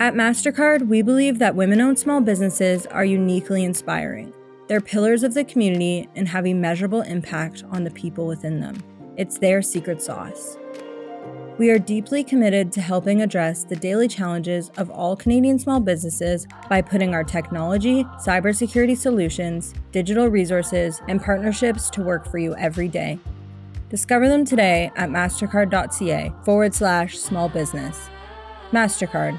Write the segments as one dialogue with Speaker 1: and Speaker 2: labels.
Speaker 1: At MasterCard, we believe that women owned small businesses are uniquely inspiring. They're pillars of the community and have a measurable impact on the people within them. It's their secret sauce. We are deeply committed to helping address the daily challenges of all Canadian small businesses by putting our technology, cybersecurity solutions, digital resources, and partnerships to work for you every day. Discover them today at mastercard.ca forward slash small business. MasterCard,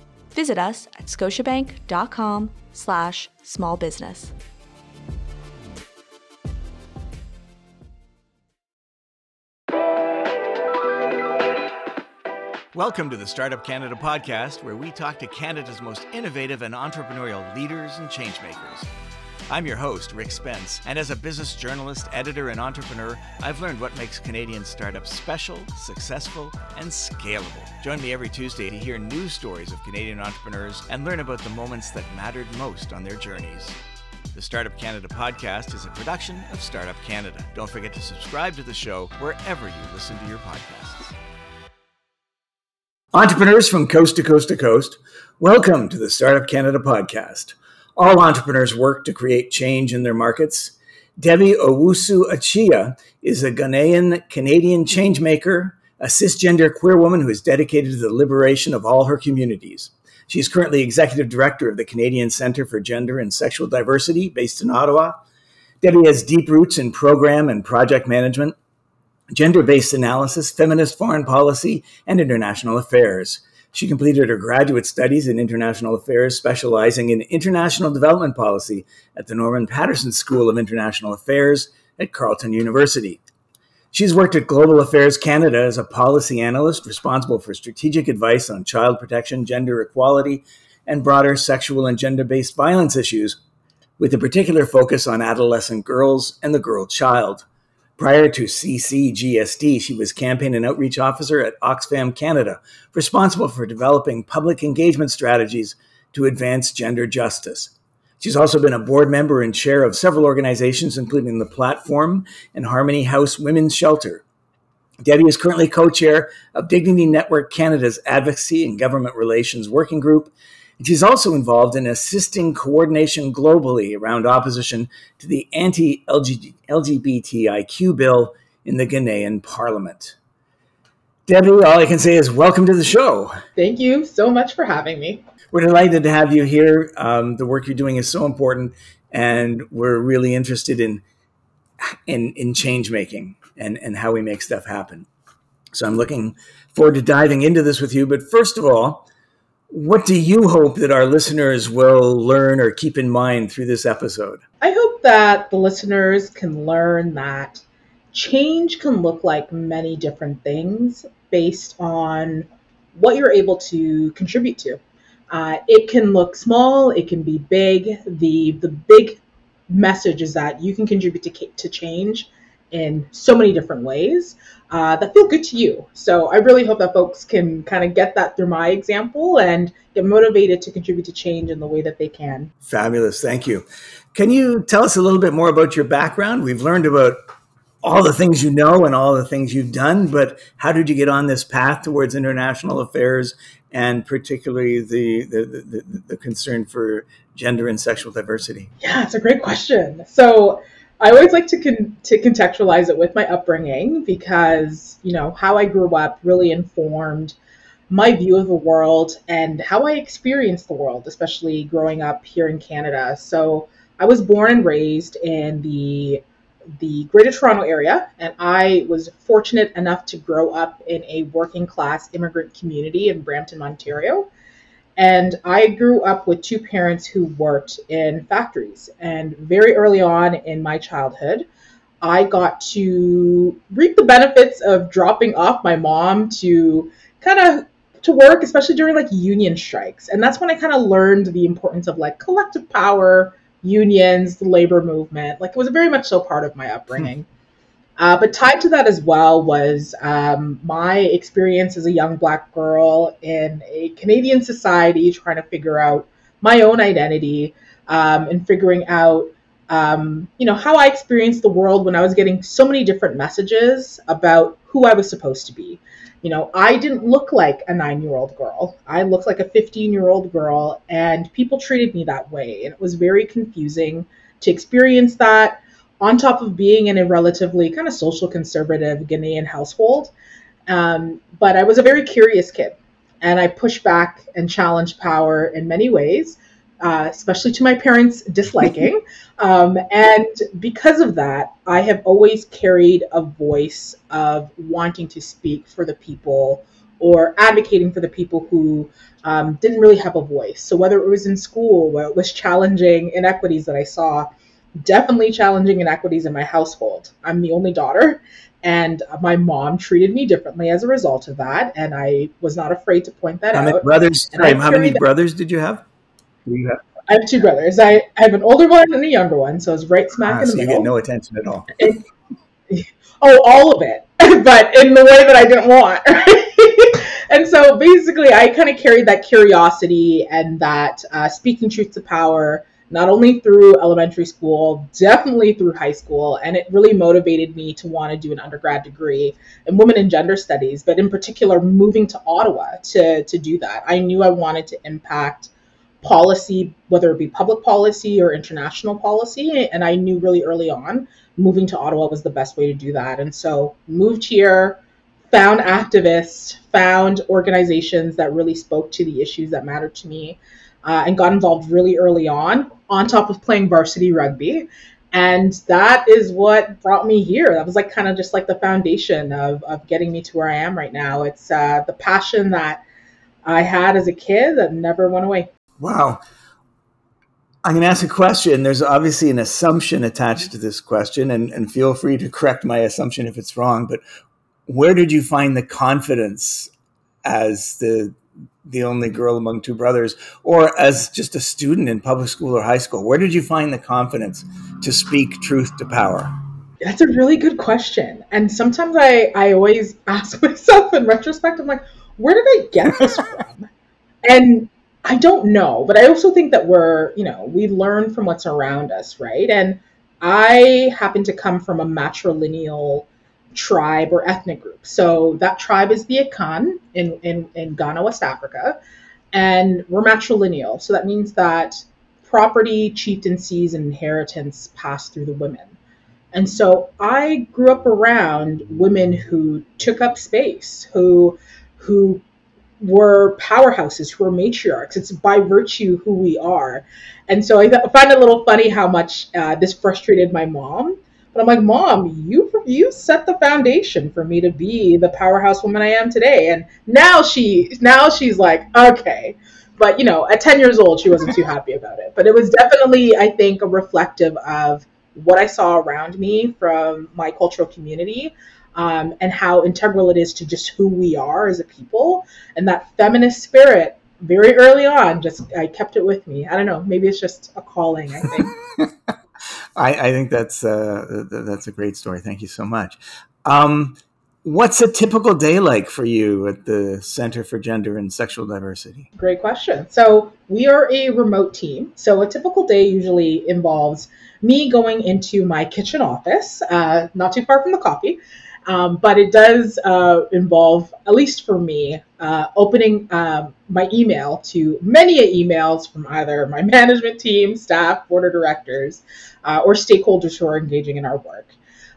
Speaker 2: Visit us at scotiabank.com slash small business.
Speaker 3: Welcome to the Startup Canada podcast, where we talk to Canada's most innovative and entrepreneurial leaders and changemakers. I'm your host, Rick Spence, and as a business journalist, editor, and entrepreneur, I've learned what makes Canadian startups special, successful, and scalable. Join me every Tuesday to hear news stories of Canadian entrepreneurs and learn about the moments that mattered most on their journeys. The Startup Canada podcast is a production of Startup Canada. Don't forget to subscribe to the show wherever you listen to your podcasts. Entrepreneurs from coast to coast to coast, welcome to the Startup Canada podcast. All entrepreneurs work to create change in their markets. Debbie Owusu Akyeeah is a Ghanaian Canadian changemaker, a cisgender queer woman who is dedicated to the liberation of all her communities. She is currently executive director of the Canadian Centre for Gender and Sexual Diversity based in Ottawa. Debbie has deep roots in program and project management gender based analysis, feminist foreign policy, and international affairs. She completed her graduate studies in international affairs, specializing in international development policy at the Norman Paterson School of International Affairs at Carleton University. She's worked at Global Affairs Canada as a policy analyst responsible for strategic advice on child protection, gender equality, and broader sexual and gender based violence issues, with a particular focus on adolescent girls and the girl child. Prior to CCGSD, she was campaign and outreach officer at Oxfam Canada, responsible for developing public engagement strategies to advance gender justice. She's also been a board member and chair of several organizations, including the Platform and Harmony House Women's Shelter. Debbie is currently co chair of Dignity Network Canada's Advocacy and Government Relations Working Group She's also involved in assisting coordination globally around opposition to the anti LGBTIQ bill in the Ghanaian parliament. Debbie, all I can say is welcome to the show.
Speaker 4: Thank you so much for having me.
Speaker 3: We're delighted to have you here. Um, the work you're doing is so important, and we're really interested in in, in change making and, and how we make stuff happen. So I'm looking forward to diving into this with you. But first of all, what do you hope that our listeners will learn or keep in mind through this episode?
Speaker 4: I hope that the listeners can learn that change can look like many different things based on what you're able to contribute to. Uh, it can look small, it can be big. The the big message is that you can contribute to, to change in so many different ways uh, that feel good to you. So I really hope that folks can kind of get that through my example and get motivated to contribute to change in the way that they can.
Speaker 3: Fabulous. Thank you. Can you tell us a little bit more about your background? We've learned about all the things you know and all the things you've done, but how did you get on this path towards international affairs and particularly the, the, the, the concern for gender and sexual diversity?
Speaker 4: Yeah, it's a great question. So I always like to con- to contextualize it with my upbringing because you know how I grew up really informed my view of the world and how I experienced the world, especially growing up here in Canada. So I was born and raised in the the Greater Toronto area, and I was fortunate enough to grow up in a working class immigrant community in Brampton, Ontario. And I grew up with two parents who worked in factories. And very early on in my childhood, I got to reap the benefits of dropping off my mom to kind of to work, especially during like union strikes. And that's when I kind of learned the importance of like collective power, unions, the labor movement. Like it was very much so part of my hmm. upbringing. Uh, but tied to that as well was um, my experience as a young black girl in a Canadian society trying to figure out my own identity um, and figuring out, um, you know, how I experienced the world when I was getting so many different messages about who I was supposed to be. You know, I didn't look like a nine year old girl. I looked like a 15 year old girl, and people treated me that way. And it was very confusing to experience that on top of being in a relatively kind of social conservative Ghanaian household. Um, but I was a very curious kid, and I pushed back and challenged power in many ways uh, especially to my parents' disliking. um, and because of that, I have always carried a voice of wanting to speak for the people or advocating for the people who um, didn't really have a voice. So whether it was in school, where it was challenging inequities that I saw, definitely challenging inequities in my household. I'm the only daughter, and my mom treated me differently as a result of that, and I was not afraid to point that
Speaker 3: how
Speaker 4: out.
Speaker 3: Many brothers? Sorry, how many brothers did you have?
Speaker 4: You have? I have two brothers. I, I have an older one and a younger one, so it's right smack ah, in the
Speaker 3: so
Speaker 4: middle.
Speaker 3: You get no attention at all.
Speaker 4: oh, all of it, but in the way that I didn't want. and so basically, I kind of carried that curiosity and that uh, speaking truth to power, not only through elementary school, definitely through high school, and it really motivated me to want to do an undergrad degree in women and gender studies, but in particular, moving to Ottawa to to do that. I knew I wanted to impact policy, whether it be public policy or international policy. And I knew really early on moving to Ottawa was the best way to do that. And so moved here, found activists, found organizations that really spoke to the issues that mattered to me, uh, and got involved really early on, on top of playing varsity rugby. And that is what brought me here. That was like kind of just like the foundation of, of getting me to where I am right now. It's uh, the passion that I had as a kid that never went away.
Speaker 3: Wow. I'm going to ask a question. There's obviously an assumption attached to this question, and, and feel free to correct my assumption if it's wrong. But where did you find the confidence as the the only girl among two brothers, or as just a student in public school or high school? Where did you find the confidence to speak truth to power?
Speaker 4: That's a really good question. And sometimes I, I always ask myself in retrospect, I'm like, where did I get this from? and I don't know, but I also think that we're, you know, we learn from what's around us, right? And I happen to come from a matrilineal tribe or ethnic group. So that tribe is the Akan in, in, in Ghana, West Africa. And we're matrilineal. So that means that property, chieftaincies, and inheritance pass through the women. And so I grew up around women who took up space, who who were powerhouses who were matriarchs. It's by virtue who we are. And so I, th- find it a little funny how much uh, this frustrated my mom. But I'm like, Mom, you you set the foundation for me to be the powerhouse woman I am today. And now she now she's like, okay. But you know, at 10 years old, she wasn't too happy about it. But it was definitely, I think, a reflective of what I saw around me from my cultural community um, and how integral it is to just who we are as a people. And that feminist spirit, very early on, just I kept it with me. I don't know, maybe it's just a calling. I think.
Speaker 3: I, I, think that's uh, that's a great story. Thank you so much. Um, what's a typical day like for you at the Center for Gender and Sexual Diversity?
Speaker 4: Great question. So we are a remote team. So a typical day usually involves me going into my kitchen office, uh, not too far from the coffee, um, but it does uh, involve, at least for me, uh, opening um, my email to many emails from either my management team, staff, board of directors, uh, or stakeholders who are engaging in our work.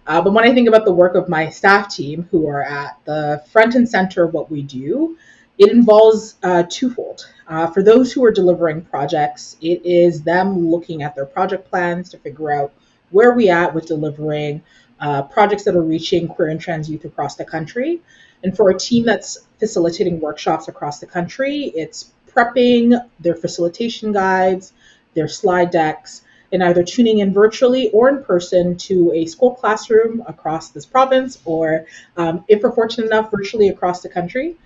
Speaker 4: Uh, but when I think about the work of my staff team, who are at the front and center of what we do, it involves uh, twofold. Uh, for those who are delivering projects, it is them looking at their project plans to figure out where we at with delivering uh, projects that are reaching queer and trans youth across the country. And for a team that's facilitating workshops across the country, it's prepping their facilitation guides, their slide decks, and either tuning in virtually or in person to a school classroom across this province, or um, if we're fortunate enough, virtually across the country.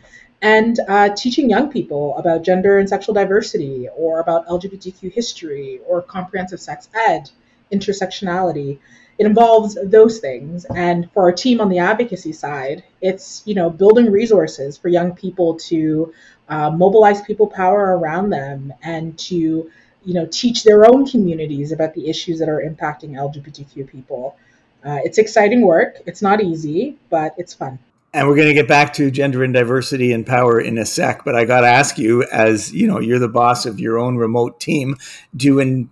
Speaker 4: and uh, teaching young people about gender and sexual diversity or about LGBTQ history or comprehensive sex ed, intersectionality. It involves those things. And for our team on the advocacy side, it's you know building resources for young people to uh, mobilize people power around them and to you know teach their own communities about the issues that are impacting LGBTQ people. Uh, it's exciting work. It's not easy, but it's fun.
Speaker 3: And we're going to get back to gender and diversity and power in a sec, but I got to ask you, as you know, you're the boss of your own remote team. Do in,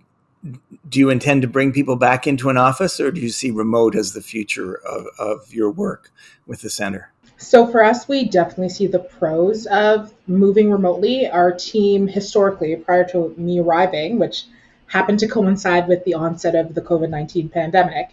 Speaker 3: do you intend to bring people back into an office, or do you see remote as the future of, of your work with the center?
Speaker 4: So for us, we definitely see the pros of moving remotely. Our team historically, prior to me arriving, which happened to coincide with the onset of the COVID 19 pandemic,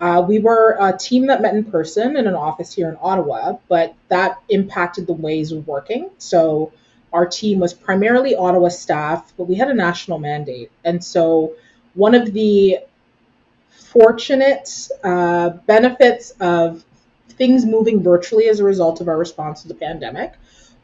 Speaker 4: uh, we were a team that met in person in an office here in Ottawa, but that impacted the ways of working. So our team was primarily Ottawa staff, but we had a national mandate. And so one of the fortunate uh, benefits of things moving virtually as a result of our response to the pandemic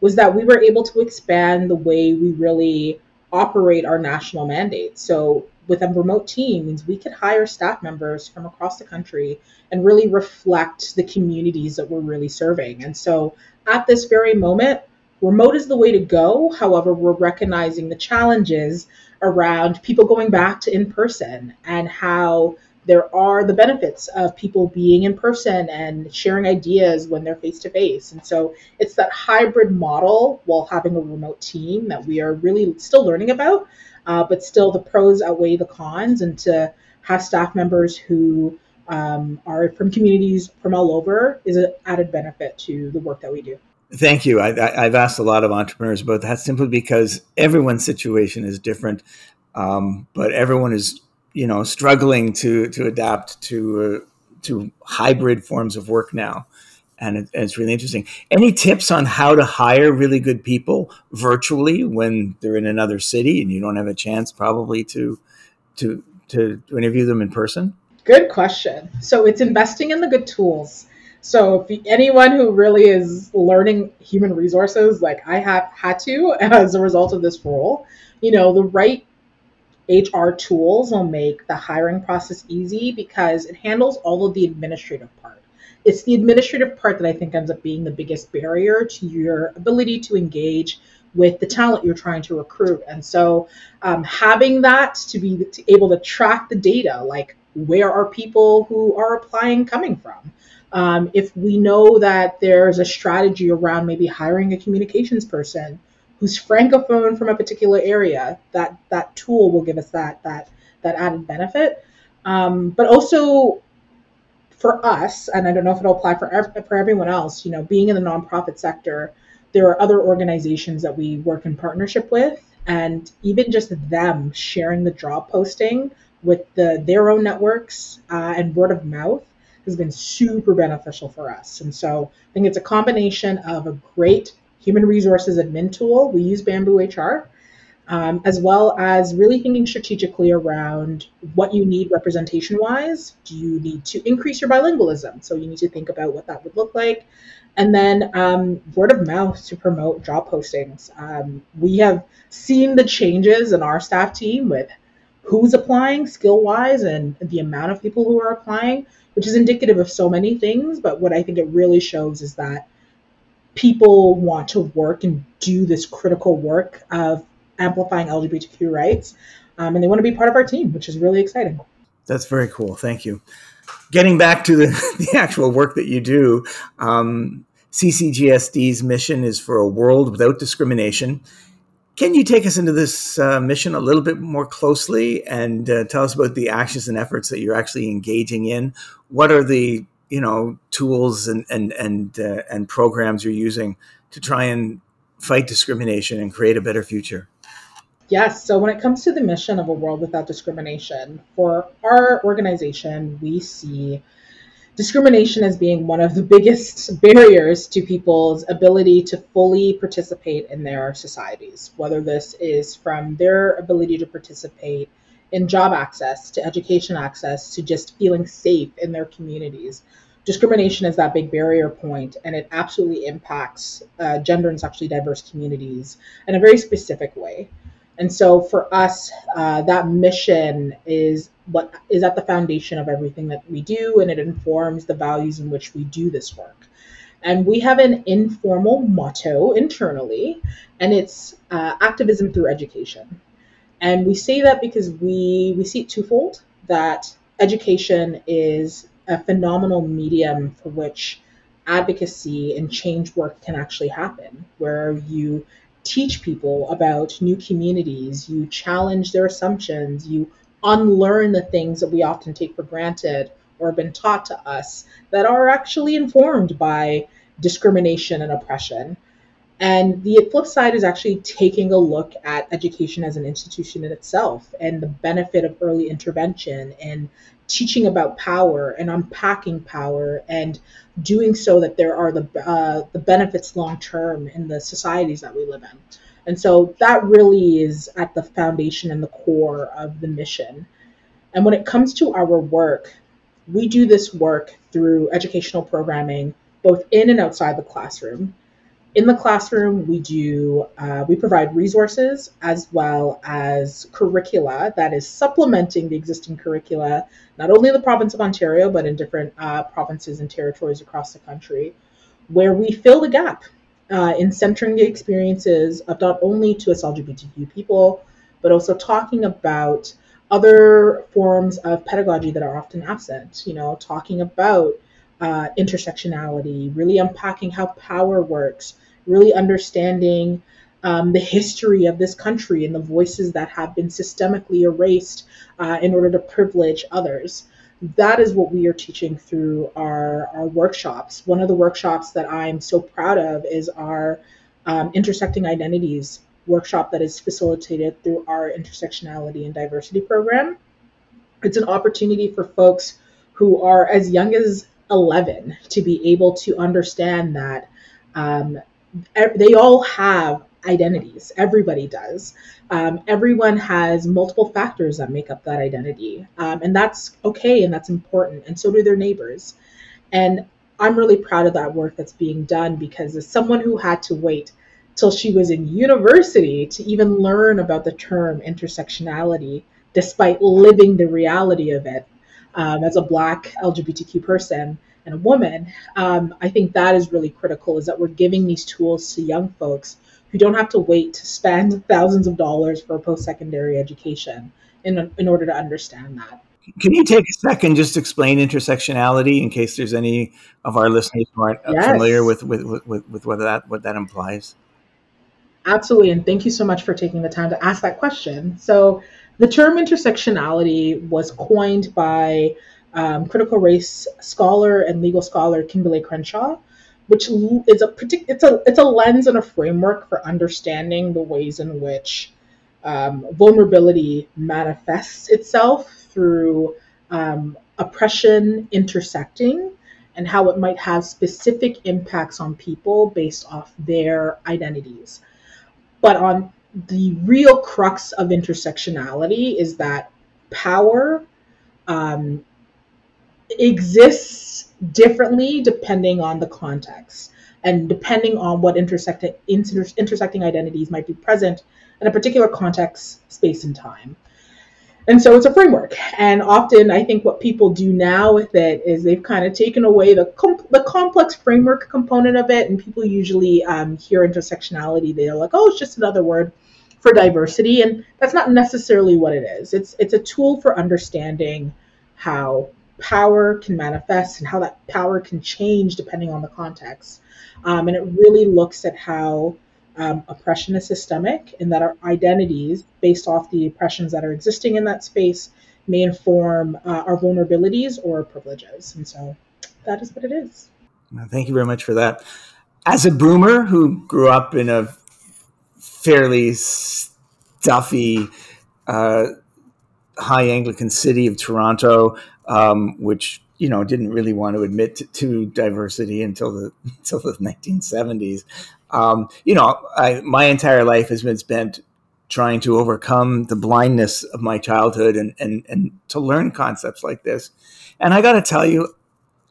Speaker 4: was that we were able to expand the way we really operate our national mandate. So with a remote team means we could hire staff members from across the country and really reflect the communities that we're really serving. And so at this very moment, remote is the way to go. However, we're recognizing the challenges around people going back to in person and how there are the benefits of people being in person and sharing ideas when they're face to face. And so it's that hybrid model while having a remote team that we are really still learning about uh, but still the pros outweigh the cons. And to have staff members who um, are from communities from all over is an added benefit to the work that we do.
Speaker 3: Thank you. I, have asked a lot of entrepreneurs about that simply because everyone's situation is different, um, but everyone is, you know, struggling to to adapt to uh, to hybrid forms of work now and, it, and, it's really interesting. Any tips on how to hire really good people virtually when they're in another city and you don't have a chance probably to to to, to interview them in person?
Speaker 4: Good question. So it's investing in the good tools. So if anyone who really is learning human resources, like I have had to as a result of this role, you know, the right HR tools will make the hiring process easy because it handles all of the administrative part it's the administrative part that I think ends up being the biggest barrier to your ability to engage with the talent you're trying to recruit. And so um, having that to be able to track the data, like where are people who are applying coming from? Um, if we know that there's a strategy around maybe hiring a communications person who's francophone from a particular area, that that tool will give us that that that added benefit. Um, but also for us, and I don't know if it'll apply for for everyone else, you know, being in the nonprofit sector, there are other organizations that we work in partnership with, and even just them sharing the job posting with the their own networks uh, and word of mouth has been super beneficial for us. And so I think it's a combination of a great human resources admin tool. We use Bamboo HR um, as well as really thinking strategically around what you need representation wise. Do you need to increase your bilingualism? So you need to think about what that would look like. And then um, word of mouth to promote job postings. Um, we have seen the changes in our staff team with who's applying skill wise and the amount of people who are applying, which is indicative of so many things. But what I think it really shows is that people want to work and do this critical work of amplifying LGBTQ rights. Um, and they want to be part of our team, which is really exciting.
Speaker 3: That's very cool. Thank you. Getting back to the, the actual work that you do, um, CCGSD's mission is for a world without discrimination. Can you take us into this uh, mission a little bit more closely and uh, tell us about the actions and efforts that you're actually engaging in? What are the you know tools and and and uh, and programs you're using to try and fight discrimination and create a better future?
Speaker 4: Yes. So when it comes to the mission of a world without discrimination, for our organization, we see discrimination as being one of the biggest barriers to people's ability to fully participate in their societies, whether this is from their ability to participate in job access, to education access, to just feeling safe in their communities. discrimination is that big barrier point, and it absolutely impacts uh, gender and sexually diverse communities in a very specific way. And so for us, uh, that mission is what is at the foundation of everything that we do, and it informs the values in which we do this work. And we have an informal motto internally, and it's uh, activism through education. And we say that because we, we see it twofold that education is a phenomenal medium for which advocacy and change work can actually happen, where you teach people about new communities, you challenge their assumptions, you unlearn the things that we often take for granted or have been taught to us that are actually informed by discrimination and oppression. And the flip side is actually taking a look at education as an institution in itself and the benefit of early intervention and teaching about power and unpacking power and doing so that there are the uh, the benefits long term in the societies that we live in. And so that really is at the foundation and the core of the mission. And when it comes to our work, we do this work through educational programming, both in and outside the classroom in the classroom, we do uh, we provide resources as well as curricula that is supplementing the existing curricula, not only in the province of Ontario but in different uh, provinces and territories across the country, where we fill the gap uh, in centering the experiences of not only to us LGBTQ people, but also talking about other forms of pedagogy that are often absent. You know, talking about uh, intersectionality, really unpacking how power works, really understanding um, the history of this country and the voices that have been systemically erased uh, in order to privilege others. That is what we are teaching through our, our workshops. One of the workshops that I'm so proud of is our um, Intersecting Identities workshop that is facilitated through our Intersectionality and Diversity program. It's an opportunity for folks who are as young as 11 to be able to understand that um, they all have identities. Everybody does. Um, everyone has multiple factors that make up that identity. Um, and that's okay and that's important. And so do their neighbors. And I'm really proud of that work that's being done because as someone who had to wait till she was in university to even learn about the term intersectionality, despite living the reality of it um, as a Black LGBTQ person, and a woman, um, I think that is really critical is that we're giving these tools to young folks who don't have to wait to spend thousands of dollars for a post-secondary education in, in order to understand that.
Speaker 3: Can you take a second just explain intersectionality in case there's any of our listeners who aren't yes. familiar with, with, with, with what that what that implies?
Speaker 4: Absolutely, and thank you so much for taking the time to ask that question. So, the term intersectionality was coined by um, critical race scholar and legal scholar Kimberlé Crenshaw, which is a partic- it's a it's a lens and a framework for understanding the ways in which um, vulnerability manifests itself through um, oppression intersecting and how it might have specific impacts on people based off their identities. But on the real crux of intersectionality is that power um, exists differently depending on the context and depending on what intersecting inter- intersecting identities might be present in a particular context, space, and time. And so it's a framework. And often, I think what people do now with it is they've kind of taken away the com- the complex framework component of it, and people usually um, hear intersectionality. They're like, "Oh, it's just another word for diversity," and that's not necessarily what it is. It's it's a tool for understanding how power can manifest and how that power can change depending on the context. Um, and it really looks at how um, oppression is systemic and that our identities, based off the oppressions that are existing in that space, may inform uh, our vulnerabilities or privileges. And so that is what it is.
Speaker 3: Thank you very much for that. As a boomer who grew up in a fairly stuffy, uh, high Anglican city of Toronto, um, which you know didn't really want to admit to, to diversity until the until the 1970s. Um, you know, I, my entire life has been spent trying to overcome the blindness of my childhood and and and to learn concepts like this. And I got to tell you,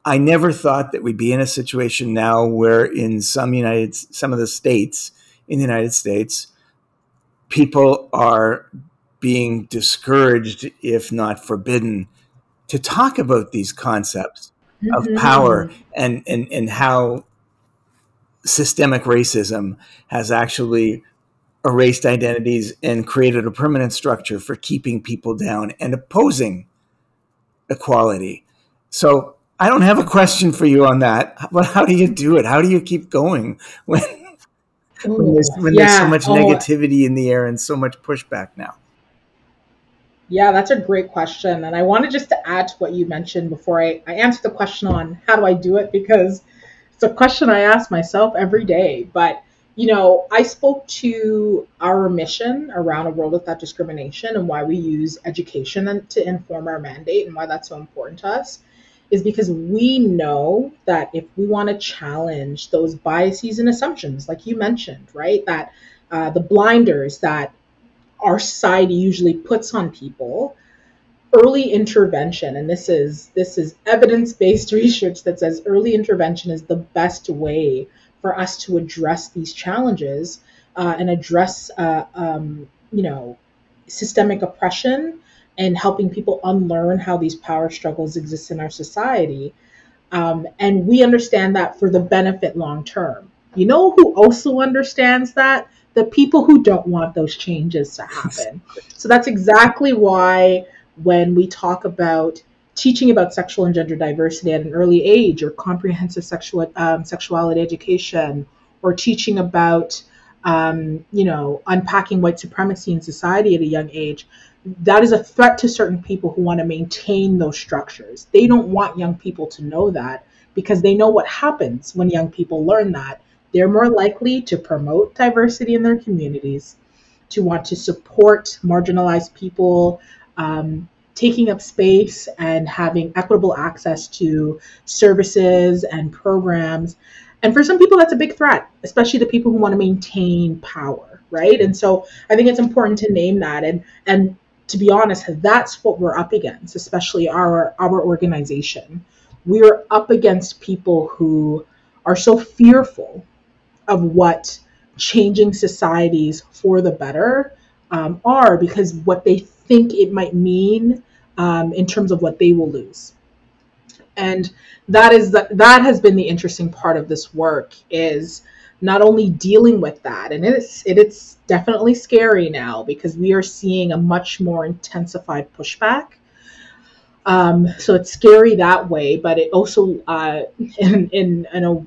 Speaker 3: I never thought that we'd be in a situation now where in some United some of the states in the United States, people are being discouraged, if not forbidden, to talk about these concepts mm-hmm. of power and, and, and how systemic racism has actually erased identities and created a permanent structure for keeping people down and opposing equality. So I don't have a question for you on that. But how do you do it? How do you keep going when Ooh, when, there's, when yeah. there's so much oh. negativity in the air and so much pushback now?
Speaker 4: Yeah, that's a great question. And I wanted just to add to what you mentioned before I, I answer the question on how do I do it, because it's a question I ask myself every day. But, you know, I spoke to our mission around a world without discrimination and why we use education to inform our mandate and why that's so important to us is because we know that if we want to challenge those biases and assumptions, like you mentioned, right, that uh, the blinders that our society usually puts on people, early intervention, and this is this is evidence-based research that says early intervention is the best way for us to address these challenges uh, and address, uh, um, you know, systemic oppression and helping people unlearn how these power struggles exist in our society. Um, and we understand that for the benefit long term. You know who also understands that? The people who don't want those changes to happen. so that's exactly why when we talk about teaching about sexual and gender diversity at an early age, or comprehensive sexual um, sexuality education, or teaching about um, you know unpacking white supremacy in society at a young age, that is a threat to certain people who want to maintain those structures. They don't want young people to know that because they know what happens when young people learn that. They're more likely to promote diversity in their communities, to want to support marginalized people, um, taking up space and having equitable access to services and programs. And for some people, that's a big threat, especially the people who want to maintain power, right? And so I think it's important to name that. And and to be honest, that's what we're up against, especially our our organization. We're up against people who are so fearful of what changing societies for the better um, are because what they think it might mean um, in terms of what they will lose. And that is the, that has been the interesting part of this work is not only dealing with that, and it's it, it's definitely scary now because we are seeing a much more intensified pushback. Um, so it's scary that way, but it also, uh, in, in in a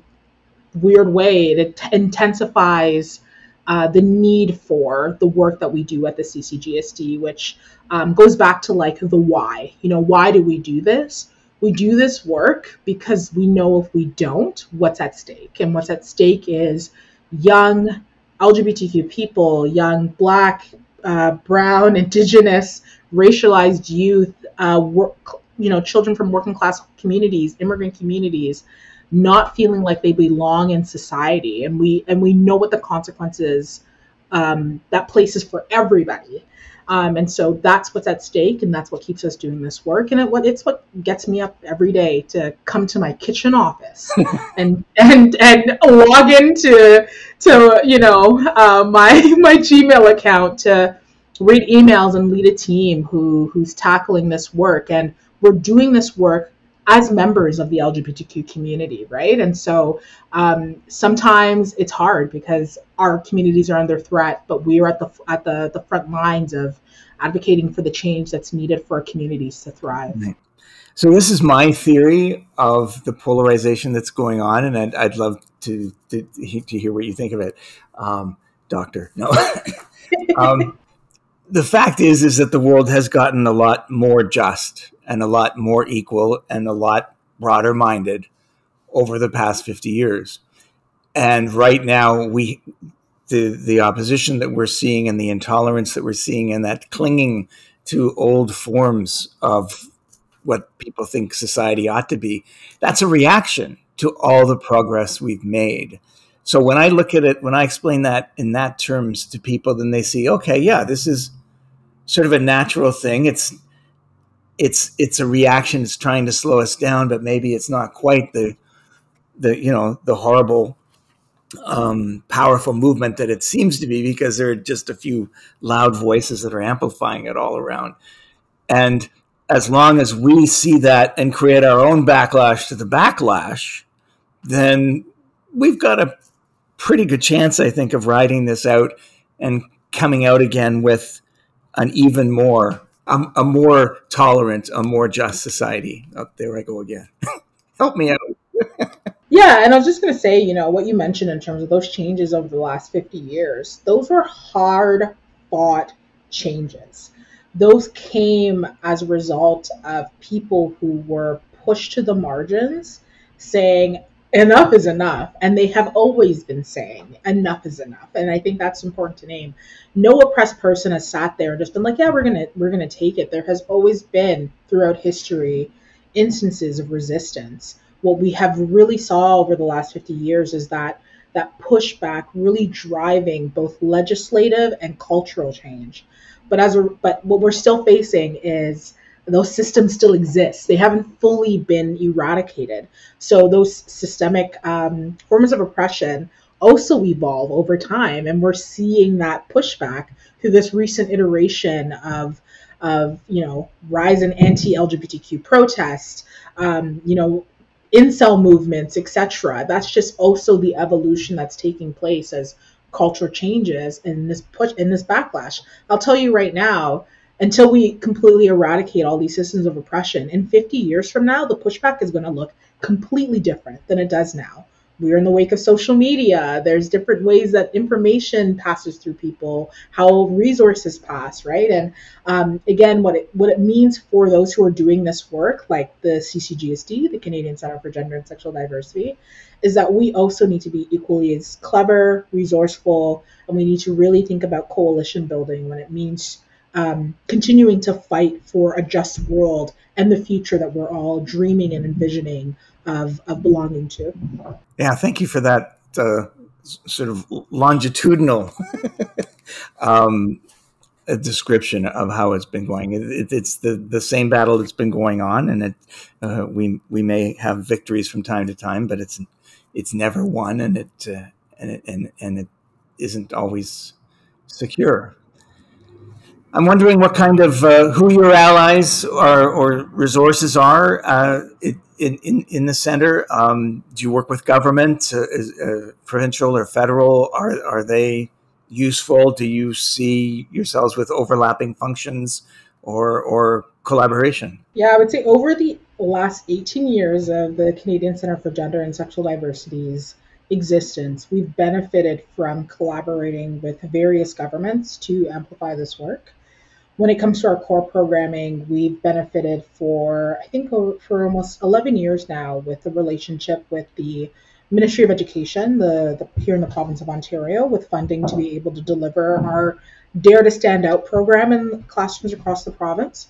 Speaker 4: weird way, it intensifies uh, the need for the work that we do at the CCGSD, which um, goes back to like the why. You know, why do we do this? we do this work because we know if we don't, what's at stake. And what's at stake is young LGBTQ people, young Black, uh, Brown, Indigenous, racialized youth, uh, work, you know, children from working class communities, immigrant communities, not feeling like they belong in society, and we and we know what the consequences um, that places for everybody. Um, and so that's what's at stake, and that's what keeps us doing this work. And it, it's what gets me up every day to come to my kitchen office and and and log into to you know uh, my my Gmail account to read emails and lead a team who who's tackling this work. And we're doing this work as members of the LGBTQ community, right? And so um, sometimes it's hard because our communities are under threat, but we are at the at the the front lines of advocating for the change that's needed for our communities to thrive.
Speaker 3: So this is my theory of the polarization that's going on, and I'd, I'd love to, to, to hear what you think of it, um, Doctor. No. um, the fact is, is that the world has gotten a lot more just and a lot more equal and a lot broader minded over the past 50 years. And right now, we the the opposition that we're seeing and the intolerance that we're seeing and that clinging to old forms of what people think society ought to be that's a reaction to all the progress we've made so when i look at it when i explain that in that terms to people then they see okay yeah this is sort of a natural thing it's it's it's a reaction. It's trying to slow us down, but maybe it's not quite the the you know the horrible um, powerful movement that it seems to be because there are just a few loud voices that are amplifying it all around. And as long as we see that and create our own backlash to the backlash, then we've got a pretty good chance, I think, of riding this out and coming out again with an even more, a, a more tolerant, a more just society. Oh, there I go again. Help me out.
Speaker 4: Yeah, and I was just going to say, you know, what you mentioned in terms of those changes over the last 50 years, those were hard fought changes. Those came as a result of people who were pushed to the margins saying, enough is enough. And they have always been saying, enough is enough. And I think that's important to name. No oppressed person has sat there and just been like, yeah, we're to, we're to take it. There has always been throughout history instances of resistance what we have really saw over the last 50 years is that that pushback really driving both legislative and cultural change. But as a, but what we're still facing is those systems still exist. They haven't fully been eradicated. So those systemic um, forms of oppression also evolve over time, and we're seeing that pushback through this recent iteration of of you know rise in anti-LGBTQ protests. Um, you know incel movements, etc. That's just also the evolution that's taking place as culture changes in this push in this backlash. I'll tell you right now, until we completely eradicate all these systems of oppression, in 50 years from now, the pushback is going to look completely different than it does now we're in the wake of social media. There's different ways that information passes through people, how resources pass, right? And um, again, what it what it means for those who are doing this work, like the CCGSD, the Canadian Center for Gender and Sexual Diversity, is that we also need to be equally as clever, resourceful, and we need to really think about coalition building when it means um, continuing to fight for a just world and the future that we're all dreaming and envisioning of, of belonging to.
Speaker 3: Yeah, thank you for that uh, sort of longitudinal um, description of how it's been going. It, it, it's the, the same battle that's been going on, and it, uh, we we may have victories from time to time, but it's it's never won, and it uh, and it and, and it isn't always secure. I'm wondering what kind of uh, who your allies or, or resources are uh, in, in, in the center. Um, do you work with government, uh, uh, provincial or federal? Are are they useful? Do you see yourselves with overlapping functions or or collaboration?
Speaker 4: Yeah, I would say over the last 18 years of the Canadian Center for Gender and Sexual Diversity's existence, we've benefited from collaborating with various governments to amplify this work when it comes to our core programming, we've benefited for, I think, for almost 11 years now with the relationship with the Ministry of Education the, the, here in the province of Ontario with funding to be able to deliver our Dare to Stand Out program in classrooms across the province.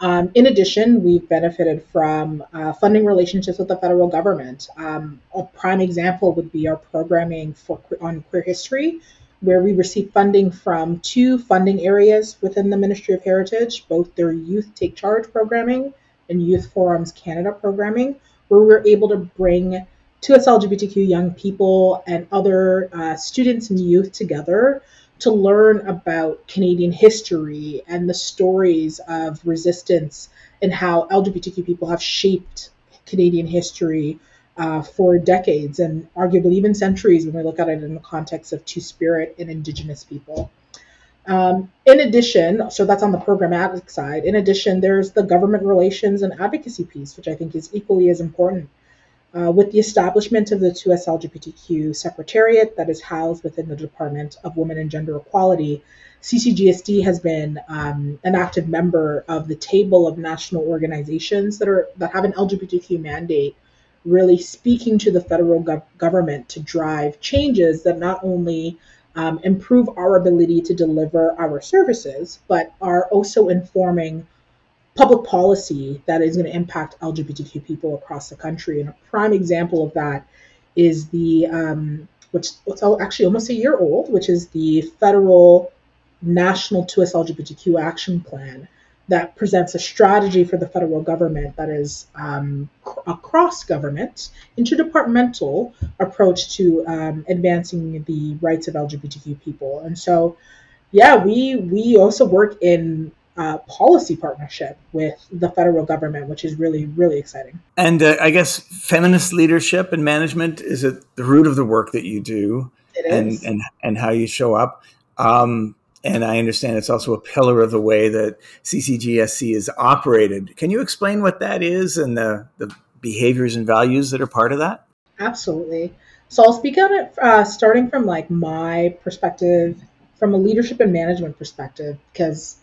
Speaker 4: Um, in addition, we've benefited from uh, funding relationships with the federal government. Um, a prime example would be our programming for on queer history, where we receive funding from two funding areas within the Ministry of Heritage, both their Youth Take Charge programming and Youth Forums Canada programming, where we're able to bring 2S LGBTQ young people and other uh, students and youth together to learn about Canadian history and the stories of resistance and how LGBTQ people have shaped Canadian history uh, for decades and arguably even centuries when we look at it in the context of Two Spirit and Indigenous people. Um, in addition, so that's on the programmatic side. In addition, there's the government relations and advocacy piece, which I think is equally as important. Uh, with the establishment of the 2S LGBTQ Secretariat that is housed within the Department of Women and Gender Equality, CCGSD has been um, an active member of the table of national organizations that are that have an LGBTQ mandate really speaking to the federal gov- government to drive changes that not only um, improve our ability to deliver our services, but are also informing public policy that is going to impact LGBTQ people across the country. And a prime example of that is the, um, which it's actually almost a year old, which is the federal National 2S LGBTQ Action Plan, that presents a strategy for the federal government that is um, a cross government, interdepartmental approach to um, advancing the rights of LGBTQ people. And so, yeah, we we also work in uh, policy partnership with the federal government, which is really really exciting.
Speaker 3: And uh, I guess feminist leadership and management is at the root of the work that you do, and and and how you show up. Um, and I understand it's also a pillar of the way that CCGSD is operated. Can you explain what that is and the, the behaviors and values that are part of that?
Speaker 4: Absolutely. So I'll speak on it uh, starting from like my perspective, from a leadership and management perspective, because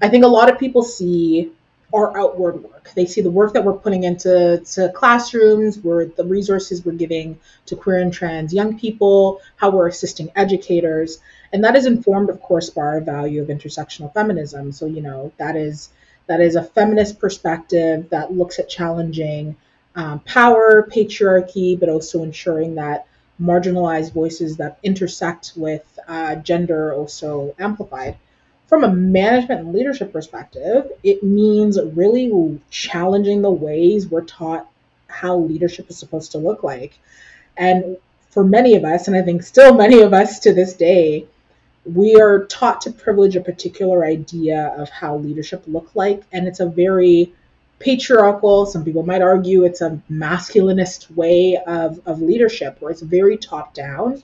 Speaker 4: I think a lot of people see our outward work. They see the work that we're putting into to classrooms, where the resources we're giving to queer and trans young people, how we're assisting educators, and that is informed, of course, by our value of intersectional feminism. So you know that is that is a feminist perspective that looks at challenging um, power, patriarchy, but also ensuring that marginalized voices that intersect with uh, gender also amplified from a management and leadership perspective, it means really challenging the ways we're taught how leadership is supposed to look like. And for many of us, and I think still many of us to this day, we are taught to privilege a particular idea of how leadership look like. And it's a very patriarchal, some people might argue it's a masculinist way of, of leadership where it's very top down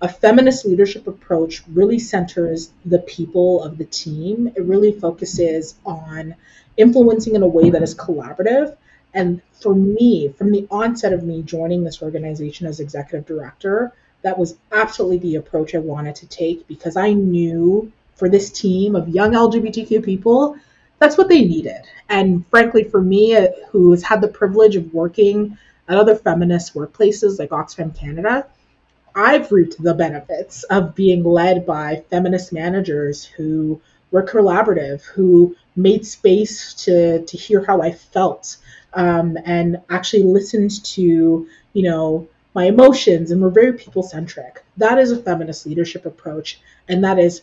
Speaker 4: a feminist leadership approach really centers the people of the team. It really focuses on influencing in a way that is collaborative. And for me, from the onset of me joining this organization as executive director, that was absolutely the approach I wanted to take because I knew for this team of young LGBTQ people, that's what they needed. And frankly, for me, uh, who has had the privilege of working at other feminist workplaces like Oxfam Canada, I've reaped the benefits of being led by feminist managers who were collaborative, who made space to to hear how I felt, um, and actually listened to you know my emotions, and we're very people centric. That is a feminist leadership approach, and that is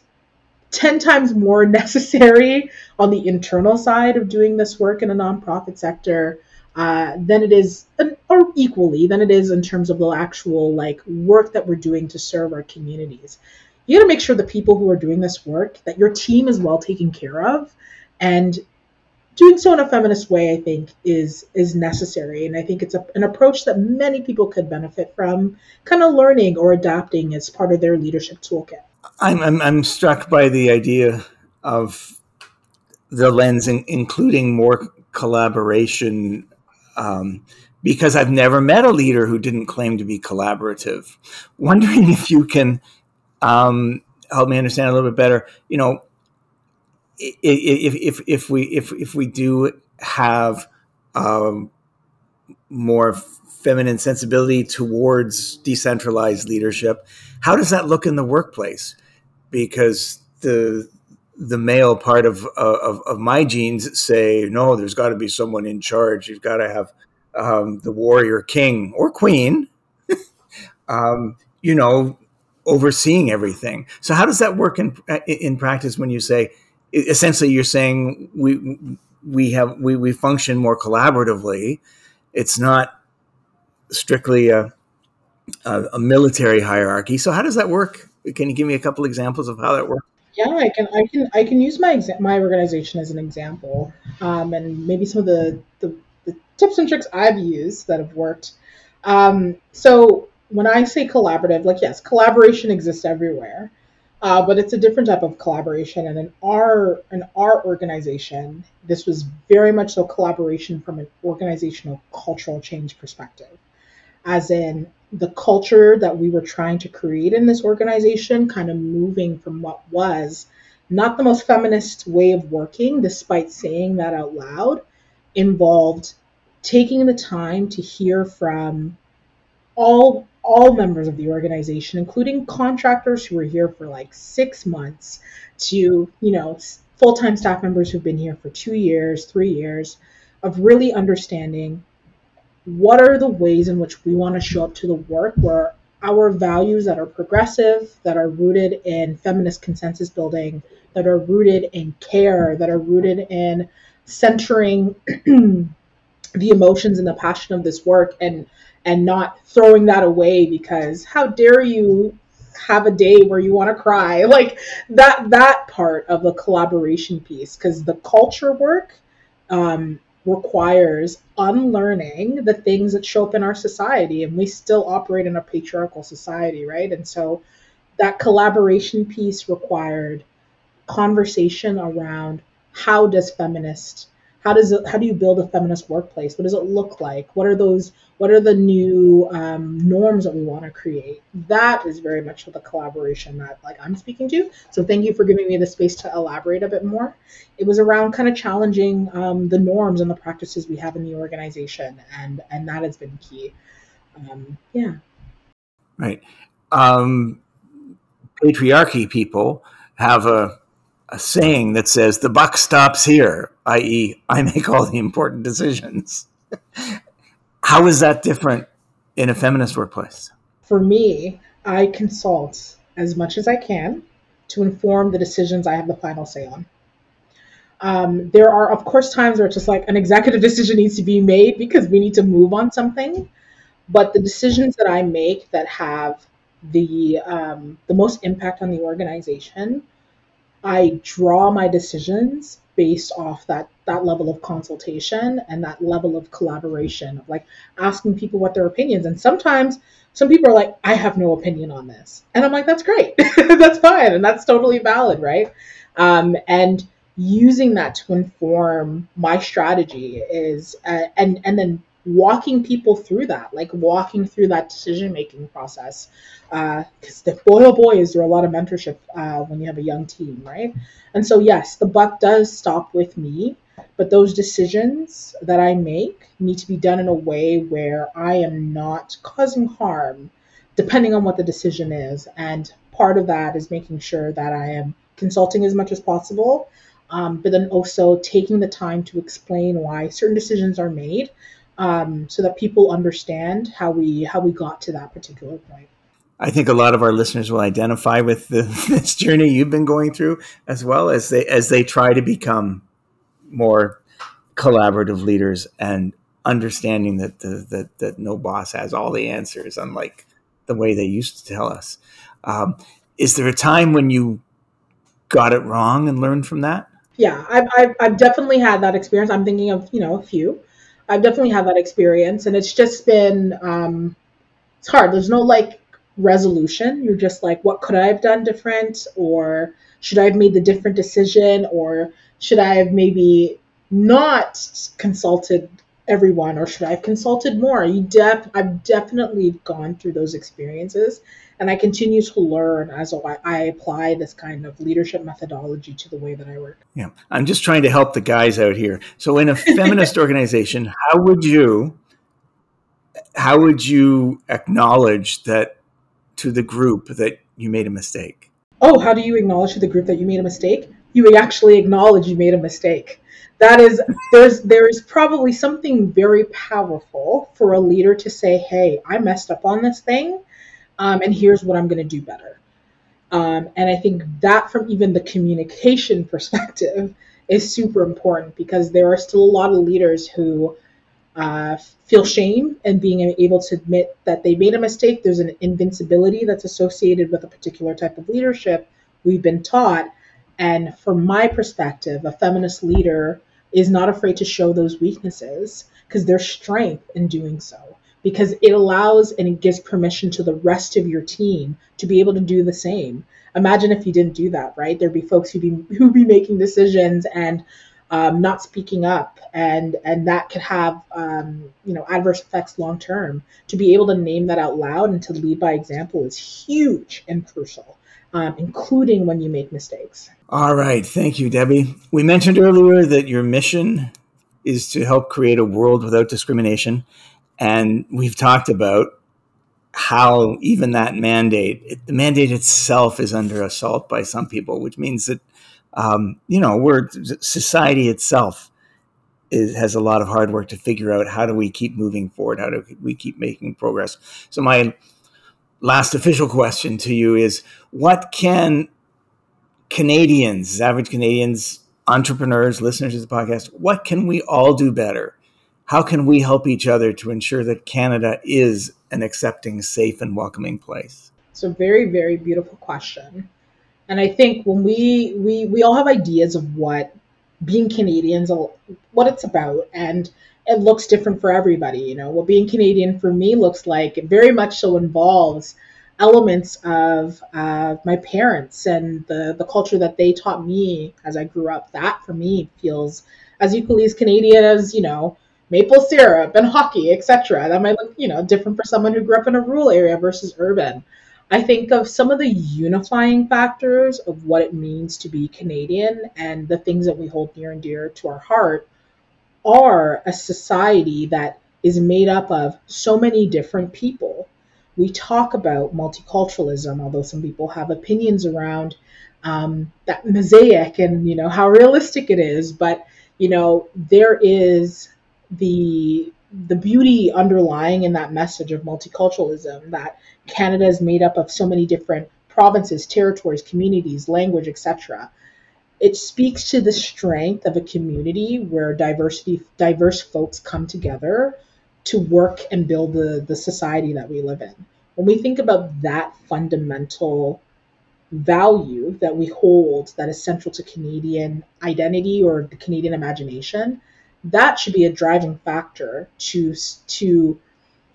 Speaker 4: 10 times more necessary on the internal side of doing this work in a nonprofit sector uh, than it is, or equally than it is in terms of the actual like work that we're doing to serve our communities. You got to make sure the people who are doing this work that your team is well taken care of, and doing so in a feminist way, I think, is is necessary, and I think it's a, an approach that many people could benefit from, kind of learning or adopting as part of their leadership toolkit.
Speaker 3: I'm I'm, I'm struck by the idea of the lens, in, including more collaboration um, because I've never met a leader who didn't claim to be collaborative. Wondering if you can um, help me understand a little bit better. You know, if if if we if if we do have um, more feminine sensibility towards decentralized leadership, how does that look in the workplace? Because the the male part of, of, of my genes say, no, there's got to be someone in charge. You've got to have um, the warrior king or queen, um, you know, overseeing everything. So how does that work in in practice when you say, essentially, you're saying we we have we, we function more collaboratively. It's not strictly a, a, a military hierarchy. So how does that work? Can you give me a couple examples of how that works?
Speaker 4: Yeah, I can I can I can use my exa- my organization as an example, um, and maybe some of the, the, the tips and tricks I've used that have worked. Um, so when I say collaborative, like yes, collaboration exists everywhere, uh, but it's a different type of collaboration. And in our in our organization, this was very much so collaboration from an organizational cultural change perspective, as in the culture that we were trying to create in this organization, kind of moving from what was not the most feminist way of working, despite saying that out loud, involved taking the time to hear from all all members of the organization, including contractors who were here for like six months, to you know full-time staff members who've been here for two years, three years, of really understanding what are the ways in which we want to show up to the work where our values that are progressive, that are rooted in feminist consensus building, that are rooted in care, that are rooted in centering the emotions and the passion of this work and and not throwing that away because how dare you have a day where you want to cry? Like that that part of the collaboration piece because the culture work um, requires unlearning the things that show up in our society and we still operate in a patriarchal society right? And so that collaboration piece required conversation around how does feminist how does it how do you build a feminist workplace? What does it look like? What are those what are the new um, norms that we want to create? That is very much the collaboration that like i'm speaking to. So thank you for giving me the space to elaborate a bit more. It was around kind of challenging um, the norms and the practices we have in the organization and and that has been key. Um, yeah.
Speaker 3: Right. Um, patriarchy people have a a saying that says the buck stops here, i.e., I make all the important decisions. How is that different in a feminist workplace?
Speaker 4: For me, I consult as much as I can to inform the decisions I have the final say on. Um, there are, of course, times where it's just like an executive decision needs to be made because we need to move on something. But the decisions that I make that have the um, the most impact on the organization I draw my decisions based off that that level of consultation and that level of collaboration of like asking people what their opinions. And sometimes some people are like i have no opinion on this. And i'm like that's great. That's fine. And that's totally valid right? Um, and using that to inform my strategy is uh, and and then walking people through that, like walking through that decision making process. Because uh, boy, oh boy, is there a lot of mentorship uh, when you have a young team, right? And so, yes, the buck does stop with me, but those decisions that I make need to be done in a way where I am not causing harm, depending on what the decision is. And part of that is making sure that I am consulting as much as possible. Um, but then also taking the time to explain why certain decisions are made um, so that people understand how we how we got to that particular point.
Speaker 3: I think a lot of our listeners will identify with the, this journey you've been going through, as well as they as they try to become more collaborative leaders and understanding that the, that that no boss has all the answers, unlike the way they used to tell us. Um, is there a time when you got it wrong and learned from that?
Speaker 4: Yeah, I've, I've, I've definitely had that experience. I'm thinking of you know a few. I've definitely had that experience, and it's just been um, it's hard. There's no like resolution. You're just like, what could I have done different, or should I have made the different decision, or should I have maybe not consulted everyone, or should I have consulted more? You def- I've definitely gone through those experiences, and I continue to learn as I apply this kind of leadership methodology to the way that I work.
Speaker 3: Yeah, I'm just trying to help the guys out here. So, in a feminist organization, how would you how would you acknowledge that to the group that you made a mistake?
Speaker 4: Oh, how do you acknowledge to the group that you made a mistake? You actually acknowledge you made a mistake. That is, there's there is probably something very powerful for a leader to say, "Hey, I messed up on this thing." Um, and here's what I'm going to do better. Um, and I think that, from even the communication perspective, is super important because there are still a lot of leaders who uh, feel shame and being able to admit that they made a mistake. There's an invincibility that's associated with a particular type of leadership we've been taught. And from my perspective, a feminist leader is not afraid to show those weaknesses because there's strength in doing so because it allows and it gives permission to the rest of your team to be able to do the same. Imagine if you didn't do that, right? There'd be folks who'd be who'd be making decisions and um, not speaking up, and and that could have um, you know adverse effects long term. To be able to name that out loud and to lead by example is huge and crucial, um, including when you make mistakes.
Speaker 3: All right, thank you, Debbie. We mentioned earlier that your mission is to help create a world without discrimination. And we've talked about how even that mandate, it, the mandate itself is under assault by some people, which means that, um, you know, we're society itself is, has a lot of hard work to figure out how do we keep moving forward? How do we keep making progress? So my last official question to you is what can Canadians, average Canadians, entrepreneurs, listeners to the podcast, what can we all do better? How can we help each other to ensure that Canada is an accepting, safe, and welcoming place?
Speaker 4: It's a very, very beautiful question. And I think when we we we all have ideas of what being Canadians what it's about and it looks different for everybody, you know. What being Canadian for me looks like it very much so involves elements of uh, my parents and the, the culture that they taught me as I grew up. That for me feels as equally as Canadian as, you know, maple syrup and hockey, etc. That might look, you know, different for someone who grew up in a rural area versus urban. I think of some of the unifying factors of what it means to be Canadian and the things that we hold near and dear to our heart are a society that is made up of so many different people we talk about multiculturalism, although some people have opinions around um, that mosaic and you know how realistic it is. But you know there is the the beauty underlying in that message of multiculturalism that Canada is made up of so many different provinces, territories, communities, language, etc. It speaks to the strength of a community where diversity diverse folks come together to work and build the, the society that we live in. When we think about that fundamental value that we hold that is central to Canadian identity or the Canadian imagination, that should be a driving factor to, to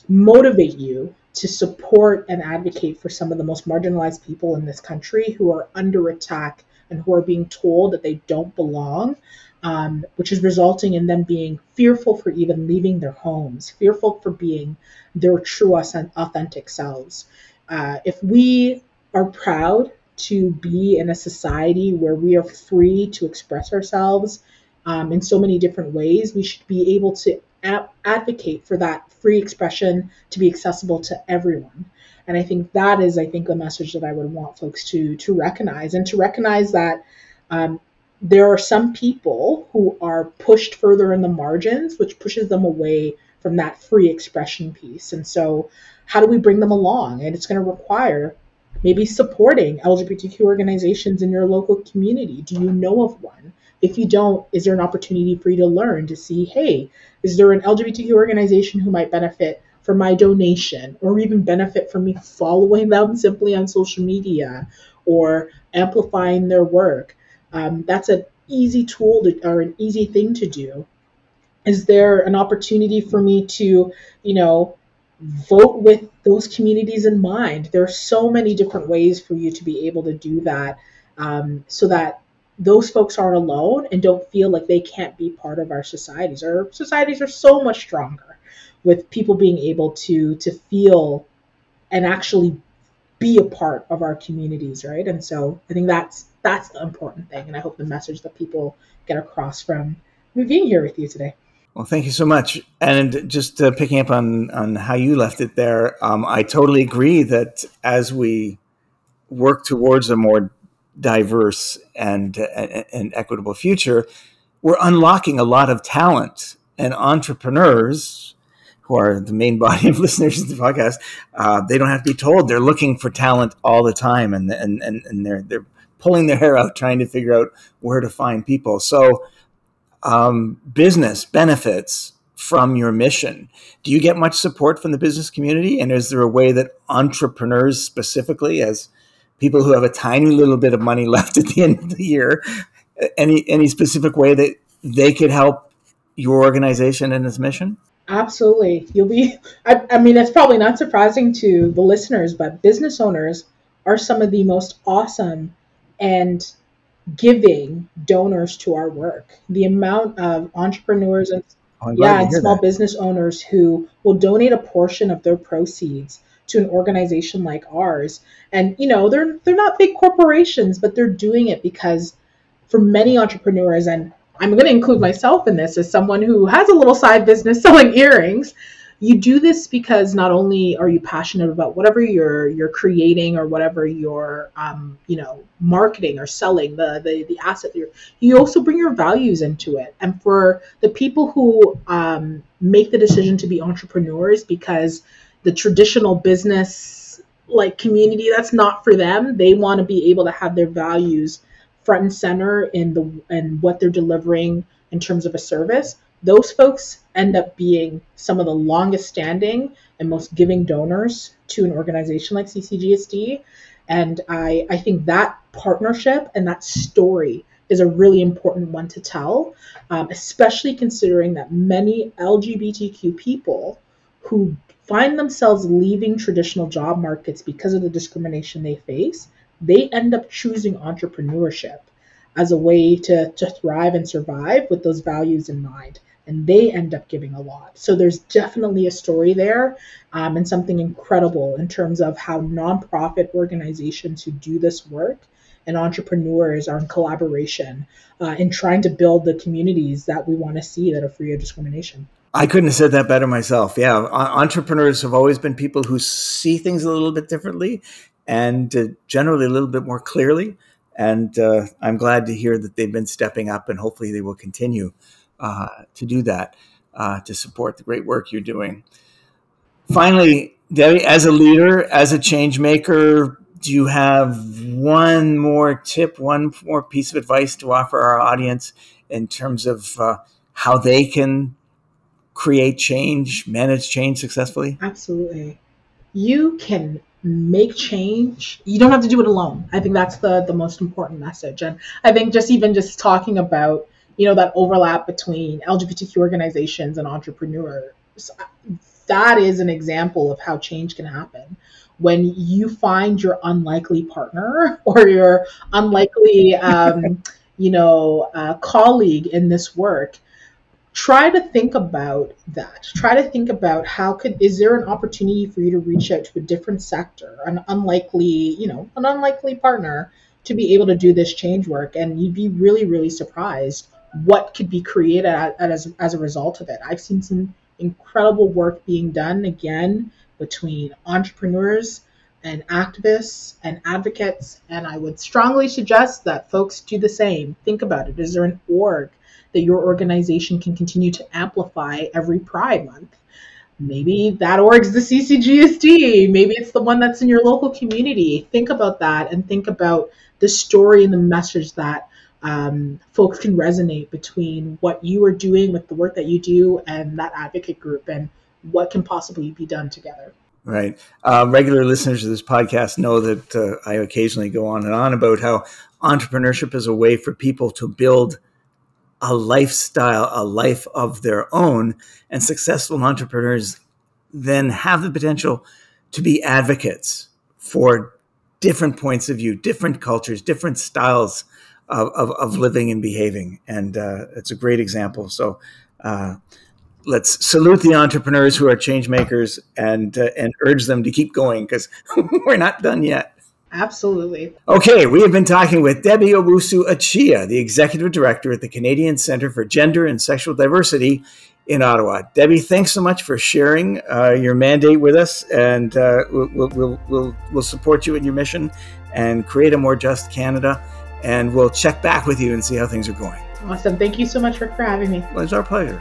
Speaker 4: motivate you to support and advocate for some of the most marginalized people in this country who are under attack and who are being told that they don't belong um, which is resulting in them being fearful for even leaving their homes, fearful for being their true authentic selves. Uh, if we are proud to be in a society where we are free to express ourselves um, in so many different ways, we should be able to a- advocate for that free expression to be accessible to everyone. And I think that is, I think, a message that I would want folks to to recognize and to recognize that um, there are some people who are pushed further in the margins, which pushes them away from that free expression piece. And so, how do we bring them along? And it's going to require maybe supporting LGBTQ organizations in your local community. Do you know of one? If you don't, is there an opportunity for you to learn to see, hey, is there an LGBTQ organization who might benefit from my donation or even benefit from me following them simply on social media or amplifying their work? Um, that's an easy tool to, or an easy thing to do. Is there an opportunity for me to, you know, vote with those communities in mind? There are so many different ways for you to be able to do that um, so that those folks aren't alone and don't feel like they can't be part of our societies. Our societies are so much stronger with people being able to to feel and actually be a part of our communities, right? And so I think that's that's the important thing, and I hope the message that people get across from me being here with you today.
Speaker 3: Well, thank you so much. And just uh, picking up on on how you left it there, um, I totally agree that as we work towards a more diverse and uh, and equitable future, we're unlocking a lot of talent and entrepreneurs who are the main body of listeners to the podcast, uh, they don't have to be told. They're looking for talent all the time, and and and, and they're they're pulling their hair out trying to figure out where to find people. So, um, business benefits from your mission. Do you get much support from the business community? And is there a way that entrepreneurs, specifically, as people who have a tiny little bit of money left at the end of the year, any any specific way that they could help your organization and its mission?
Speaker 4: Absolutely. You'll be, I, I mean, it's probably not surprising to the listeners, but business owners are some of the most awesome and giving donors to our work. The amount of entrepreneurs and oh, yeah, and small that. business owners who will donate a portion of their proceeds to an organization like ours. And you know, they're they're not big corporations, but they're doing it because for many entrepreneurs and I'm going to include myself in this as someone who has a little side business selling earrings. You do this because not only are you passionate about whatever you're you're creating or whatever you're um, you know marketing or selling the the, the asset you also bring your values into it. And for the people who um, make the decision to be entrepreneurs because the traditional business like community that's not for them, they want to be able to have their values front and center in the and what they're delivering in terms of a service, those folks end up being some of the longest standing and most giving donors to an organization like CCGSD. And I, I think that partnership and that story is a really important one to tell, um, especially considering that many LGBTQ people who find themselves leaving traditional job markets because of the discrimination they face, they end up choosing entrepreneurship as a way to, to thrive and survive with those values in mind. And they end up giving a lot. So there's definitely a story there um, and something incredible in terms of how nonprofit organizations who do this work and entrepreneurs are in collaboration uh, in trying to build the communities that we want to see that are free of discrimination.
Speaker 3: I couldn't have said that better myself. Yeah, entrepreneurs have always been people who see things a little bit differently and uh, generally a little bit more clearly. And uh, I'm glad to hear that they've been stepping up, and hopefully they will continue uh, to do that uh, to support the great work you're doing. Finally, Debbie, as a leader, as a change maker, do you have one more tip, one more piece of advice to offer our audience in terms of uh, how they can create change, manage change successfully?
Speaker 4: Absolutely. You can make change. You don't have to do it alone. I think that's the the most important message. And I think just even just talking about, you know, that overlap between LGBTQ organizations and entrepreneurs, that is an example of how change can happen when you find your unlikely partner or your unlikely, um, you know, uh, colleague in this work, try to think about that. Try to think about how could is there an opportunity for you to reach out to a different sector, an unlikely, you know, an unlikely partner to be able to do this change work, and you'd be really, really surprised what could be created as, as a result of it. I've seen some incredible work being done again between entrepreneurs and activists and advocates. And I would strongly suggest that folks do the same. Think about it. Is there an org that your organization can continue to amplify every Pride Month? Maybe that org's the CCGSD. Maybe it's the one that's in your local community. Think about that and think about the story and the message that um, folks can resonate between what you are doing with the work that you do and that advocate group and what can possibly be done together.
Speaker 3: Right. Uh, regular listeners of this podcast know that uh, I occasionally go on and on about how entrepreneurship is a way for people to build a lifestyle, a life of their own. And successful entrepreneurs then have the potential to be advocates for different points of view, different cultures, different styles of, of, of living and behaving. And uh, it's a great example. So, uh, let's salute the entrepreneurs who are change makers and uh, and urge them to keep going because we're not done yet.
Speaker 4: Absolutely.
Speaker 3: Okay, we have been talking with Debbie Owusu Akyeeah, the executive director at the Canadian Center for Gender and Sexual Diversity in Ottawa. Debbie, thanks so much for sharing uh, your mandate with us, and uh, we'll, we'll, we'll, we'll support you in your mission and create a more just Canada. And we'll check back with you and see how things are going.
Speaker 4: Awesome. Thank you so much for, for having me.
Speaker 3: Well, it's our pleasure.